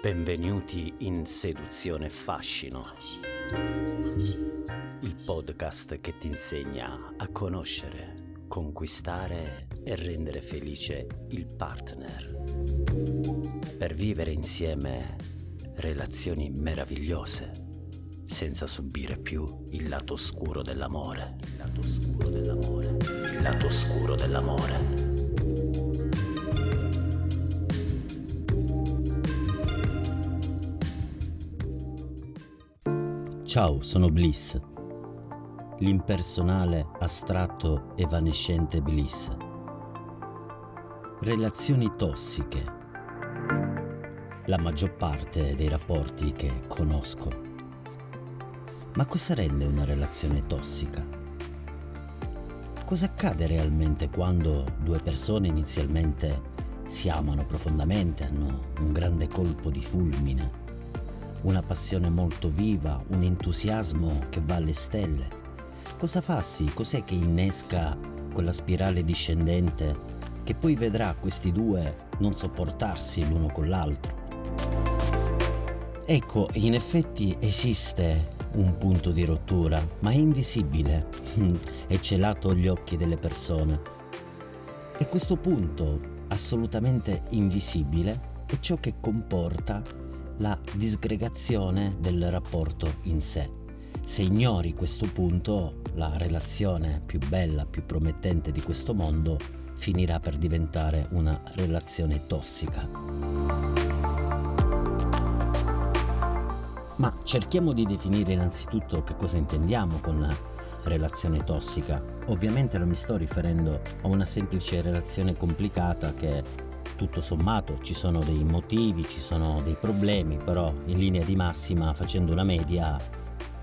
Benvenuti in Seduzione e Fascino, il podcast che ti insegna a conoscere, conquistare e rendere felice il partner. Per vivere insieme relazioni meravigliose, senza subire più il lato oscuro dell'amore. Il lato oscuro dell'amore. Il lato oscuro dell'amore. Ciao, sono Bliss, l'impersonale, astratto, evanescente Bliss. Relazioni tossiche. La maggior parte dei rapporti che conosco. Ma cosa rende una relazione tossica? Cosa accade realmente quando due persone inizialmente si amano profondamente, hanno un grande colpo di fulmine? Una passione molto viva, un entusiasmo che va alle stelle. Cosa fa sì? Cos'è che innesca quella spirale discendente che poi vedrà questi due non sopportarsi l'uno con l'altro? Ecco, in effetti esiste un punto di rottura, ma è invisibile, è celato agli occhi delle persone. E questo punto, assolutamente invisibile, è ciò che comporta la disgregazione del rapporto in sé. Se ignori questo punto, la relazione più bella, più promettente di questo mondo finirà per diventare una relazione tossica. Ma cerchiamo di definire innanzitutto che cosa intendiamo con relazione tossica. Ovviamente non mi sto riferendo a una semplice relazione complicata che tutto sommato ci sono dei motivi, ci sono dei problemi, però in linea di massima facendo una media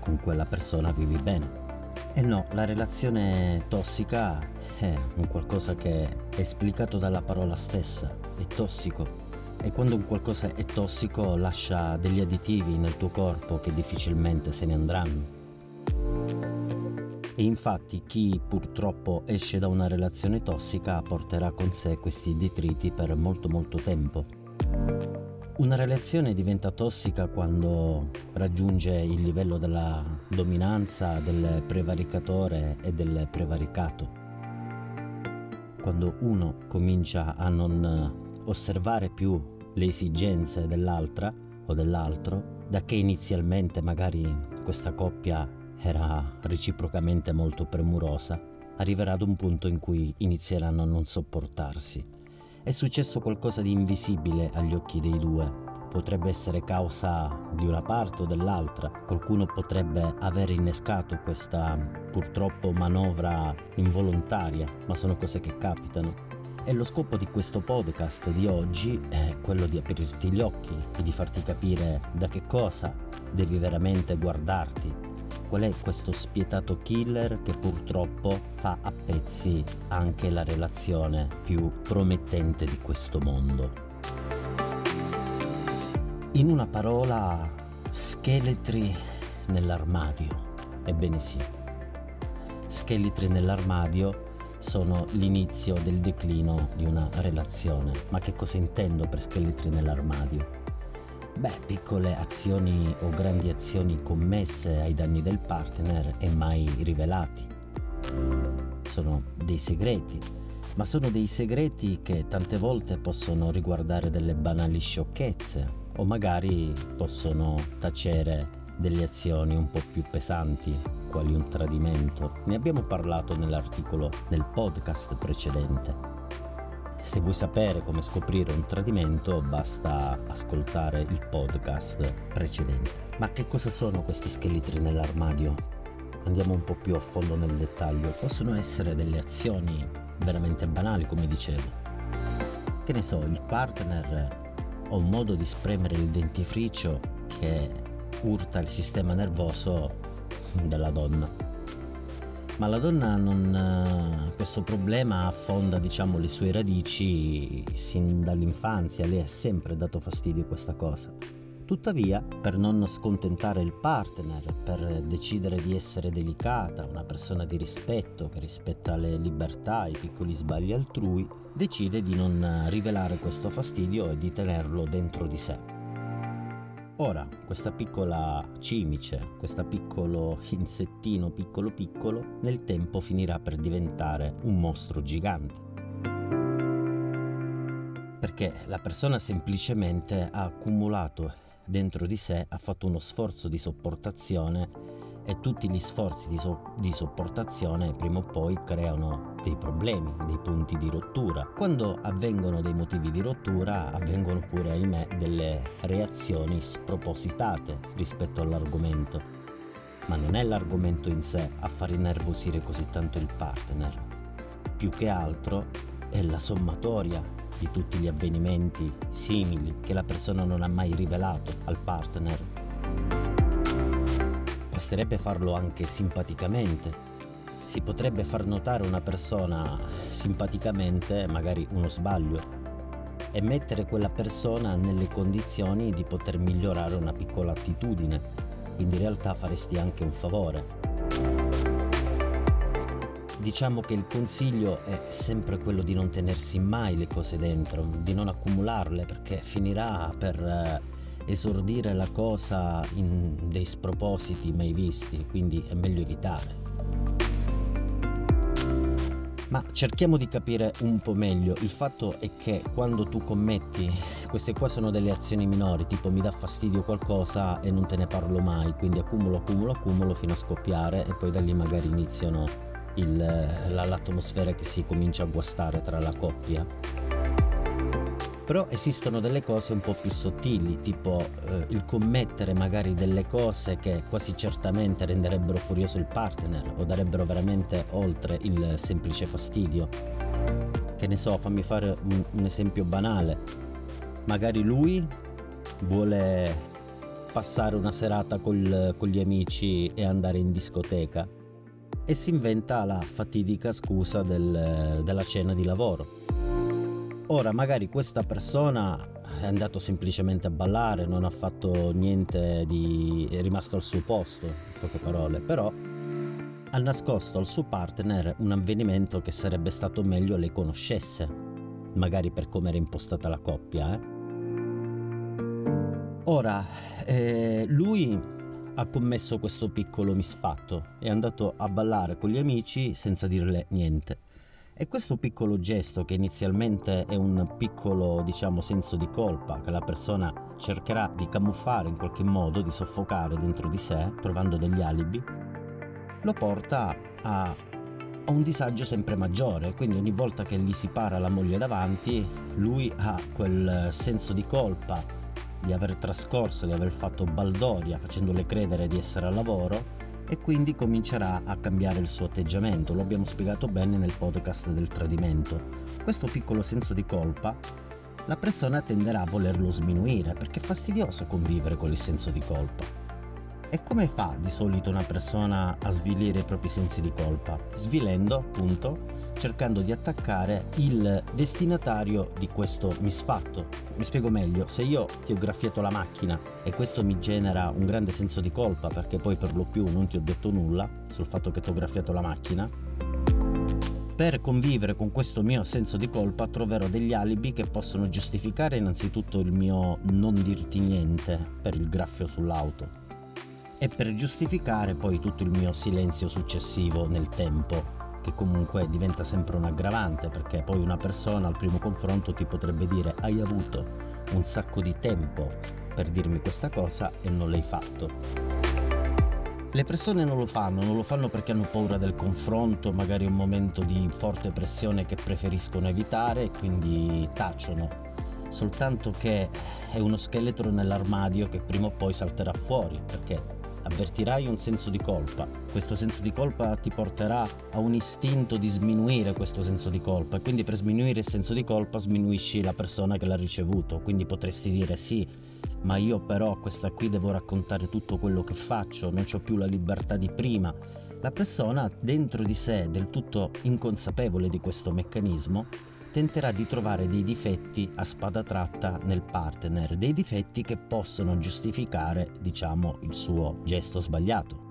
con quella persona vivi bene. E no, la relazione tossica è un qualcosa che è esplicato dalla parola stessa, è tossico. E quando un qualcosa è tossico lascia degli additivi nel tuo corpo che difficilmente se ne andranno. E infatti chi purtroppo esce da una relazione tossica porterà con sé questi detriti per molto molto tempo. Una relazione diventa tossica quando raggiunge il livello della dominanza, del prevaricatore e del prevaricato. Quando uno comincia a non osservare più le esigenze dell'altra o dell'altro, da che inizialmente magari questa coppia era reciprocamente molto premurosa, arriverà ad un punto in cui inizieranno a non sopportarsi. È successo qualcosa di invisibile agli occhi dei due. Potrebbe essere causa di una parte o dell'altra, qualcuno potrebbe aver innescato questa purtroppo manovra involontaria, ma sono cose che capitano. E lo scopo di questo podcast di oggi è quello di aprirti gli occhi e di farti capire da che cosa devi veramente guardarti qual è questo spietato killer che purtroppo fa a pezzi anche la relazione più promettente di questo mondo. In una parola, scheletri nell'armadio. Ebbene sì, scheletri nell'armadio sono l'inizio del declino di una relazione. Ma che cosa intendo per scheletri nell'armadio? Beh, piccole azioni o grandi azioni commesse ai danni del partner e mai rivelati. Sono dei segreti, ma sono dei segreti che tante volte possono riguardare delle banali sciocchezze o magari possono tacere delle azioni un po' più pesanti, quali un tradimento. Ne abbiamo parlato nell'articolo nel podcast precedente. Se vuoi sapere come scoprire un tradimento basta ascoltare il podcast precedente. Ma che cosa sono questi scheletri nell'armadio? Andiamo un po' più a fondo nel dettaglio. Possono essere delle azioni veramente banali, come dicevo. Che ne so, il partner ha un modo di spremere il dentifricio che urta il sistema nervoso della donna ma la donna non, eh, questo problema affonda diciamo le sue radici sin dall'infanzia, lei ha sempre dato fastidio questa cosa. Tuttavia, per non scontentare il partner, per decidere di essere delicata, una persona di rispetto che rispetta le libertà, i piccoli sbagli altrui, decide di non rivelare questo fastidio e di tenerlo dentro di sé. Ora, questa piccola cimice, questo piccolo insettino piccolo piccolo, nel tempo finirà per diventare un mostro gigante. Perché la persona semplicemente ha accumulato dentro di sé, ha fatto uno sforzo di sopportazione e tutti gli sforzi di, so- di, sopportazione prima o poi creano dei problemi, dei punti di rottura. Quando avvengono dei motivi di rottura avvengono pure, ahimè, delle reazioni spropositate rispetto all'argomento. Ma non è l'argomento in sé a far innervosire così tanto il partner. Più che altro è la sommatoria di tutti gli avvenimenti simili che la persona non ha mai rivelato al partner. Basterebbe farlo anche simpaticamente. Si potrebbe far notare una persona simpaticamente magari uno sbaglio e mettere quella persona nelle condizioni di poter migliorare una piccola attitudine. Quindi in realtà faresti anche un favore diciamo che il consiglio è sempre quello di non tenersi mai le cose dentro, di non accumularle perché finirà per eh, esordire la cosa in dei spropositi mai visti, quindi è meglio evitare. Ma cerchiamo di capire un po' meglio. Il fatto è che quando tu commetti, queste qua sono delle azioni minori, tipo mi dà fastidio qualcosa e non te ne parlo mai, quindi accumulo, accumulo, accumulo fino a scoppiare e poi da lì magari iniziano il, l'atmosfera che si comincia a guastare tra la coppia. Però esistono delle cose un po' più sottili, tipo eh, il commettere magari delle cose che quasi certamente renderebbero furioso il partner o darebbero veramente oltre il semplice fastidio. Che ne so, fammi fare un, un esempio banale. Magari lui vuole passare una serata col, con gli amici e andare in discoteca e si inventa la fatidica scusa del, della cena di lavoro. Ora magari questa persona è andato semplicemente a ballare, non ha fatto niente di... è rimasto al suo posto, in poche parole, però ha nascosto al suo partner un avvenimento che sarebbe stato meglio lei conoscesse, magari per come era impostata la coppia. Eh? Ora, eh, lui ha commesso questo piccolo misfatto, è andato a ballare con gli amici senza dirle niente. E questo piccolo gesto, che inizialmente è un piccolo, diciamo, senso di colpa che la persona cercherà di camuffare in qualche modo, di soffocare dentro di sé, trovando degli alibi, lo porta a, a un disagio sempre maggiore. Quindi ogni volta che gli si para la moglie davanti, lui ha quel senso di colpa di aver trascorso, di aver fatto baldoria facendole credere di essere al lavoro e quindi comincerà a cambiare il suo atteggiamento. Lo abbiamo spiegato bene nel podcast del tradimento. Questo piccolo senso di colpa la persona tenderà a volerlo sminuire perché è fastidioso convivere con il senso di colpa. E come fa di solito una persona a svilire i propri sensi di colpa? Svilendo, appunto, cercando di attaccare il destinatario di questo misfatto. Mi spiego meglio, se io ti ho graffiato la macchina e questo mi genera un grande senso di colpa perché poi per lo più non ti ho detto nulla sul fatto che ti ho graffiato la macchina, per convivere con questo mio senso di colpa troverò degli alibi che possono giustificare innanzitutto il mio non dirti niente per il graffio sull'auto e per giustificare poi tutto il mio silenzio successivo nel tempo, che comunque diventa sempre un aggravante perché poi una persona al primo confronto ti potrebbe dire hai avuto un sacco di tempo per dirmi questa cosa e non l'hai fatto. Le persone non lo fanno, non lo fanno perché hanno paura del confronto, magari un momento di forte pressione che preferiscono evitare e quindi tacciono. Soltanto che è uno scheletro nell'armadio che prima o poi salterà fuori perché avvertirai un senso di colpa. Questo senso di colpa ti porterà a un istinto di sminuire questo senso di colpa e quindi per sminuire il senso di colpa sminuisci la persona che l'ha ricevuto. Quindi potresti dire sì, ma io però questa qui devo raccontare tutto quello che faccio, non ho più la libertà di prima. La persona dentro di sé, del tutto inconsapevole di questo meccanismo, tenterà di trovare dei difetti a spada tratta nel partner, dei difetti che possono giustificare, diciamo, il suo gesto sbagliato.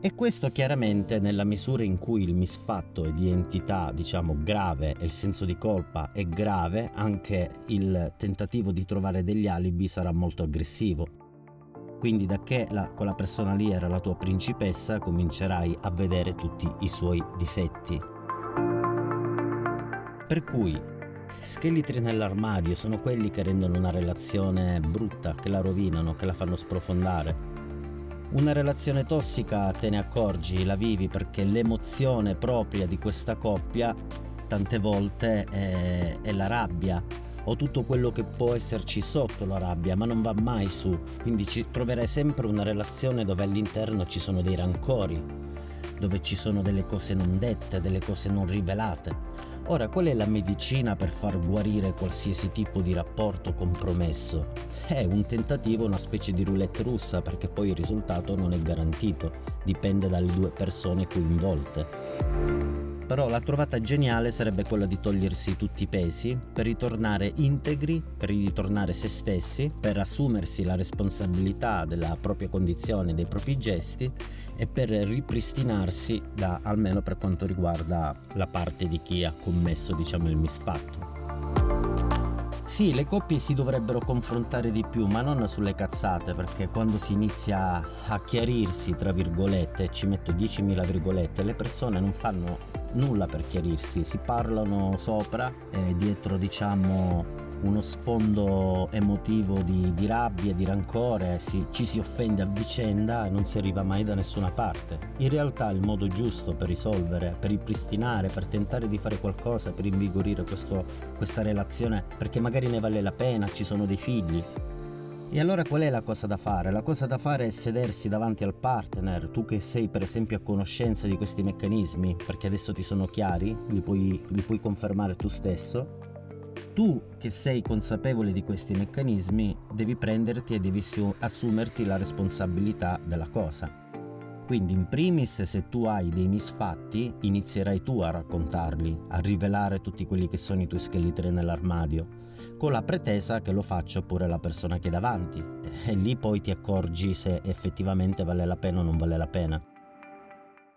E questo chiaramente nella misura in cui il misfatto è di entità, diciamo, grave e il senso di colpa è grave, anche il tentativo di trovare degli alibi sarà molto aggressivo. Quindi da che la, quella persona lì era la tua principessa, comincerai a vedere tutti i suoi difetti. Per cui scheletri nell'armadio sono quelli che rendono una relazione brutta, che la rovinano, che la fanno sprofondare una relazione tossica te ne accorgi, la vivi perché l'emozione propria di questa coppia tante volte è, è la rabbia o tutto quello che può esserci sotto la rabbia, ma non va mai su. Quindi ci troverai sempre una relazione dove all'interno ci sono dei rancori, dove ci sono delle cose non dette, delle cose non rivelate. Ora, qual è la medicina per far guarire qualsiasi tipo di rapporto compromesso? è un tentativo, una specie di roulette russa perché poi il risultato non è garantito, dipende dalle due persone coinvolte. Però la trovata geniale sarebbe quella di togliersi tutti i pesi per ritornare integri, per ritornare se stessi, per assumersi la responsabilità della propria condizione, dei propri gesti e per ripristinarsi da almeno per quanto riguarda la parte di chi ha commesso diciamo il misfatto. Sì, le coppie si dovrebbero confrontare di più, ma non sulle cazzate, perché quando si inizia a chiarirsi, tra virgolette, ci metto 10.000 virgolette, le persone non fanno nulla per chiarirsi, si parlano sopra, eh, dietro diciamo uno sfondo emotivo di, di rabbia, di rancore, si, ci si offende a vicenda e non si arriva mai da nessuna parte. In realtà il modo giusto per risolvere, per ripristinare, per tentare di fare qualcosa, per invigorire questo, questa relazione, perché magari ne vale la pena, ci sono dei figli, e allora qual è la cosa da fare? La cosa da fare è sedersi davanti al partner, tu che sei per esempio a conoscenza di questi meccanismi, perché adesso ti sono chiari, li puoi, li puoi confermare tu stesso, tu che sei consapevole di questi meccanismi devi prenderti e devi assumerti la responsabilità della cosa. Quindi in primis se tu hai dei misfatti inizierai tu a raccontarli, a rivelare tutti quelli che sono i tuoi scheletri nell'armadio, con la pretesa che lo faccia pure la persona che è davanti e lì poi ti accorgi se effettivamente vale la pena o non vale la pena.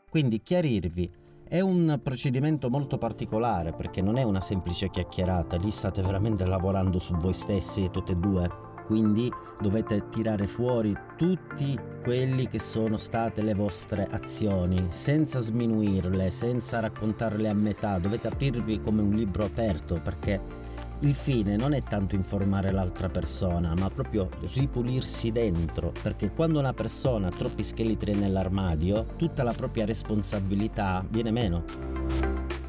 Quindi chiarirvi è un procedimento molto particolare perché non è una semplice chiacchierata, lì state veramente lavorando su voi stessi tutte e due. Quindi dovete tirare fuori tutti quelli che sono state le vostre azioni, senza sminuirle, senza raccontarle a metà, dovete aprirvi come un libro aperto perché il fine non è tanto informare l'altra persona, ma proprio ripulirsi dentro, perché quando una persona ha troppi scheletri nell'armadio, tutta la propria responsabilità viene meno.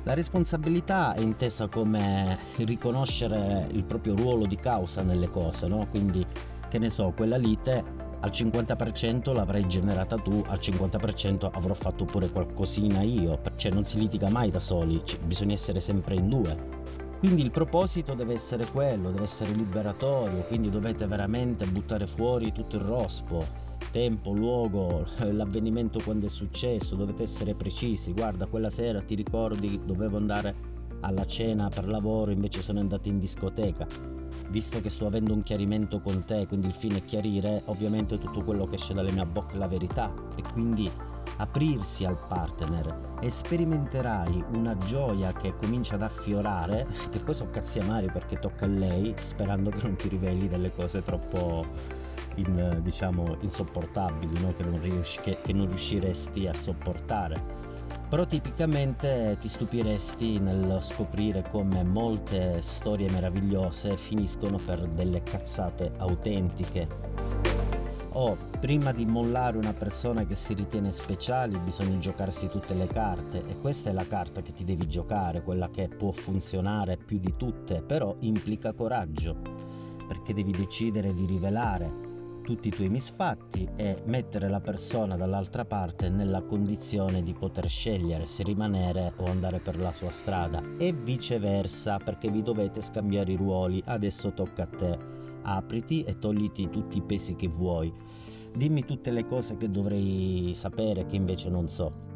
La responsabilità è intesa come riconoscere il proprio ruolo di causa nelle cose, no? Quindi, che ne so, quella lite al 50% l'avrai generata tu, al 50% avrò fatto pure qualcosina io, cioè non si litiga mai da soli, bisogna essere sempre in due. Quindi il proposito deve essere quello, deve essere liberatorio, quindi dovete veramente buttare fuori tutto il rospo, tempo, luogo, l'avvenimento quando è successo, dovete essere precisi. Guarda, quella sera ti ricordi dovevo andare alla cena per lavoro, invece sono andato in discoteca. Visto che sto avendo un chiarimento con te, quindi il fine è chiarire, ovviamente tutto quello che esce dalle mie bocche è la verità e quindi aprirsi al partner e sperimenterai una gioia che comincia ad affiorare, che poi sono cazzi amari perché tocca a lei, sperando che non ti riveli delle cose troppo in, diciamo, insopportabili, no? che, non riusci, che, che non riusciresti a sopportare però tipicamente ti stupiresti nel scoprire come molte storie meravigliose finiscono per delle cazzate autentiche o prima di mollare una persona che si ritiene speciale bisogna giocarsi tutte le carte. E questa è la carta che ti devi giocare, quella che può funzionare più di tutte, però implica coraggio, perché devi decidere di rivelare tutti i tuoi misfatti e mettere la persona dall'altra parte nella condizione di poter scegliere se rimanere o andare per la sua strada e viceversa perché vi dovete scambiare i ruoli. Adesso tocca a te apriti e togliti tutti i pesi che vuoi. Dimmi tutte le cose che dovrei sapere che invece non so.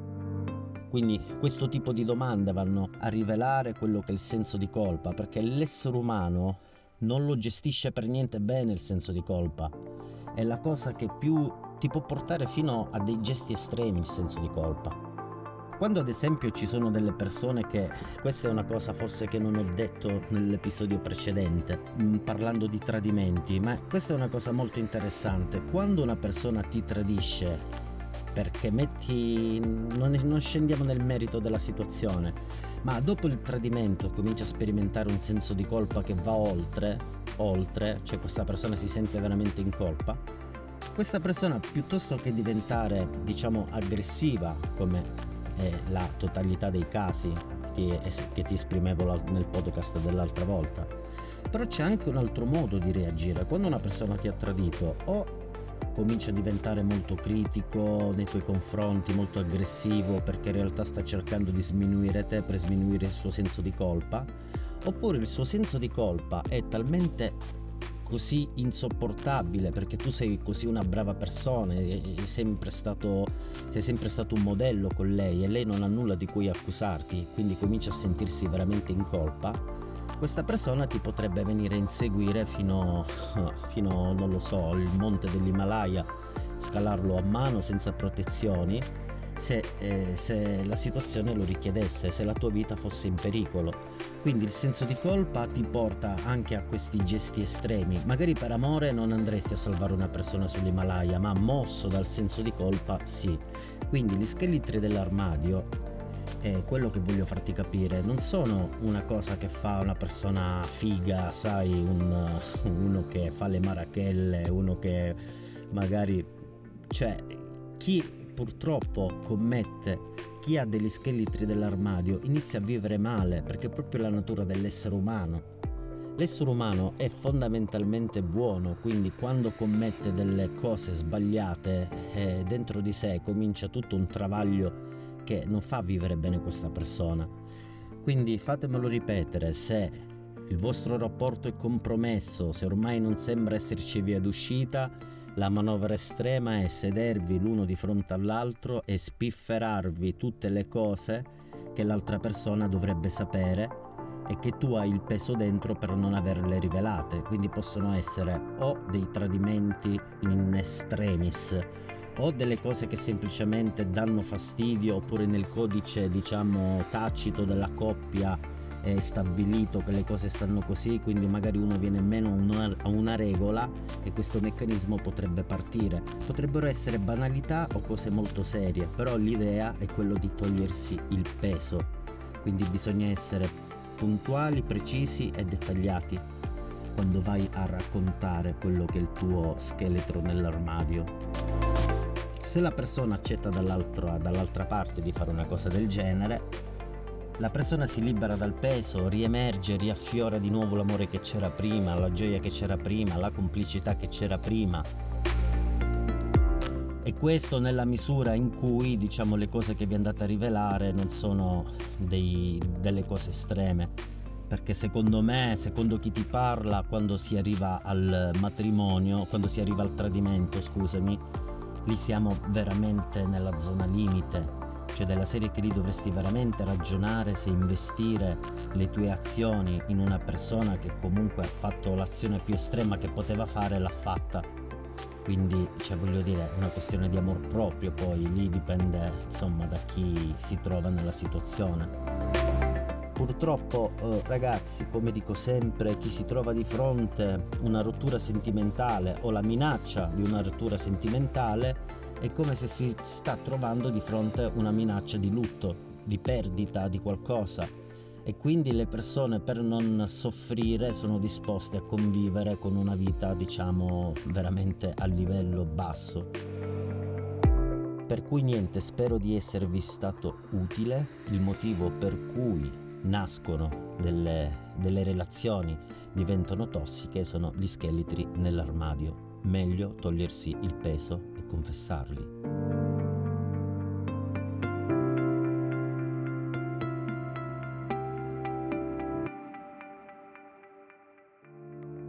Quindi questo tipo di domande vanno a rivelare quello che è il senso di colpa, perché l'essere umano non lo gestisce per niente bene il senso di colpa. È la cosa che più ti può portare fino a dei gesti estremi il senso di colpa. Quando ad esempio ci sono delle persone che, questa è una cosa forse che non ho detto nell'episodio precedente, mm, parlando di tradimenti, ma questa è una cosa molto interessante. Quando una persona ti tradisce, perché metti, non, non scendiamo nel merito della situazione, ma dopo il tradimento comincia a sperimentare un senso di colpa che va oltre, oltre, cioè questa persona si sente veramente in colpa, questa persona piuttosto che diventare diciamo aggressiva come è la totalità dei casi che, che ti esprimevo nel podcast dell'altra volta. Però c'è anche un altro modo di reagire. Quando una persona ti ha tradito o comincia a diventare molto critico nei tuoi confronti, molto aggressivo perché in realtà sta cercando di sminuire te per sminuire il suo senso di colpa, oppure il suo senso di colpa è talmente così insopportabile perché tu sei così una brava persona e sempre stato, sei sempre stato un modello con lei e lei non ha nulla di cui accusarti, quindi comincia a sentirsi veramente in colpa, questa persona ti potrebbe venire a inseguire fino, fino non lo so, il monte dell'Himalaya, scalarlo a mano senza protezioni se, eh, se la situazione lo richiedesse, se la tua vita fosse in pericolo. Quindi il senso di colpa ti porta anche a questi gesti estremi. Magari per amore non andresti a salvare una persona sull'Himalaya, ma mosso dal senso di colpa sì. Quindi gli scheletri dell'armadio è quello che voglio farti capire, non sono una cosa che fa una persona figa, sai, un, uno che fa le marachelle, uno che magari... cioè, chi purtroppo commette chi ha degli scheletri dell'armadio inizia a vivere male perché è proprio la natura dell'essere umano. L'essere umano è fondamentalmente buono, quindi quando commette delle cose sbagliate eh, dentro di sé comincia tutto un travaglio che non fa vivere bene questa persona. Quindi fatemelo ripetere, se il vostro rapporto è compromesso, se ormai non sembra esserci via d'uscita, la manovra estrema è sedervi l'uno di fronte all'altro e spifferarvi tutte le cose che l'altra persona dovrebbe sapere e che tu hai il peso dentro per non averle rivelate. Quindi possono essere o dei tradimenti in extremis o delle cose che semplicemente danno fastidio oppure nel codice diciamo tacito della coppia è stabilito che le cose stanno così, quindi magari uno viene meno a una regola e questo meccanismo potrebbe partire. Potrebbero essere banalità o cose molto serie, però l'idea è quello di togliersi il peso. Quindi bisogna essere puntuali, precisi e dettagliati quando vai a raccontare quello che è il tuo scheletro nell'armadio. Se la persona accetta dall'altra parte di fare una cosa del genere, la persona si libera dal peso, riemerge, riaffiora di nuovo l'amore che c'era prima, la gioia che c'era prima, la complicità che c'era prima. E questo nella misura in cui diciamo le cose che vi andate a rivelare non sono dei, delle cose estreme. Perché secondo me, secondo chi ti parla, quando si arriva al matrimonio, quando si arriva al tradimento, scusami, lì siamo veramente nella zona limite cioè della serie che lì dovresti veramente ragionare se investire le tue azioni in una persona che comunque ha fatto l'azione più estrema che poteva fare l'ha fatta. Quindi cioè, voglio dire è una questione di amor proprio poi lì dipende insomma da chi si trova nella situazione. Purtroppo eh, ragazzi come dico sempre chi si trova di fronte una rottura sentimentale o la minaccia di una rottura sentimentale è come se si sta trovando di fronte a una minaccia di lutto, di perdita di qualcosa e quindi le persone per non soffrire sono disposte a convivere con una vita diciamo veramente a livello basso. Per cui niente, spero di esservi stato utile, il motivo per cui nascono delle, delle relazioni diventano tossiche sono gli scheletri nell'armadio. Meglio togliersi il peso confessarli.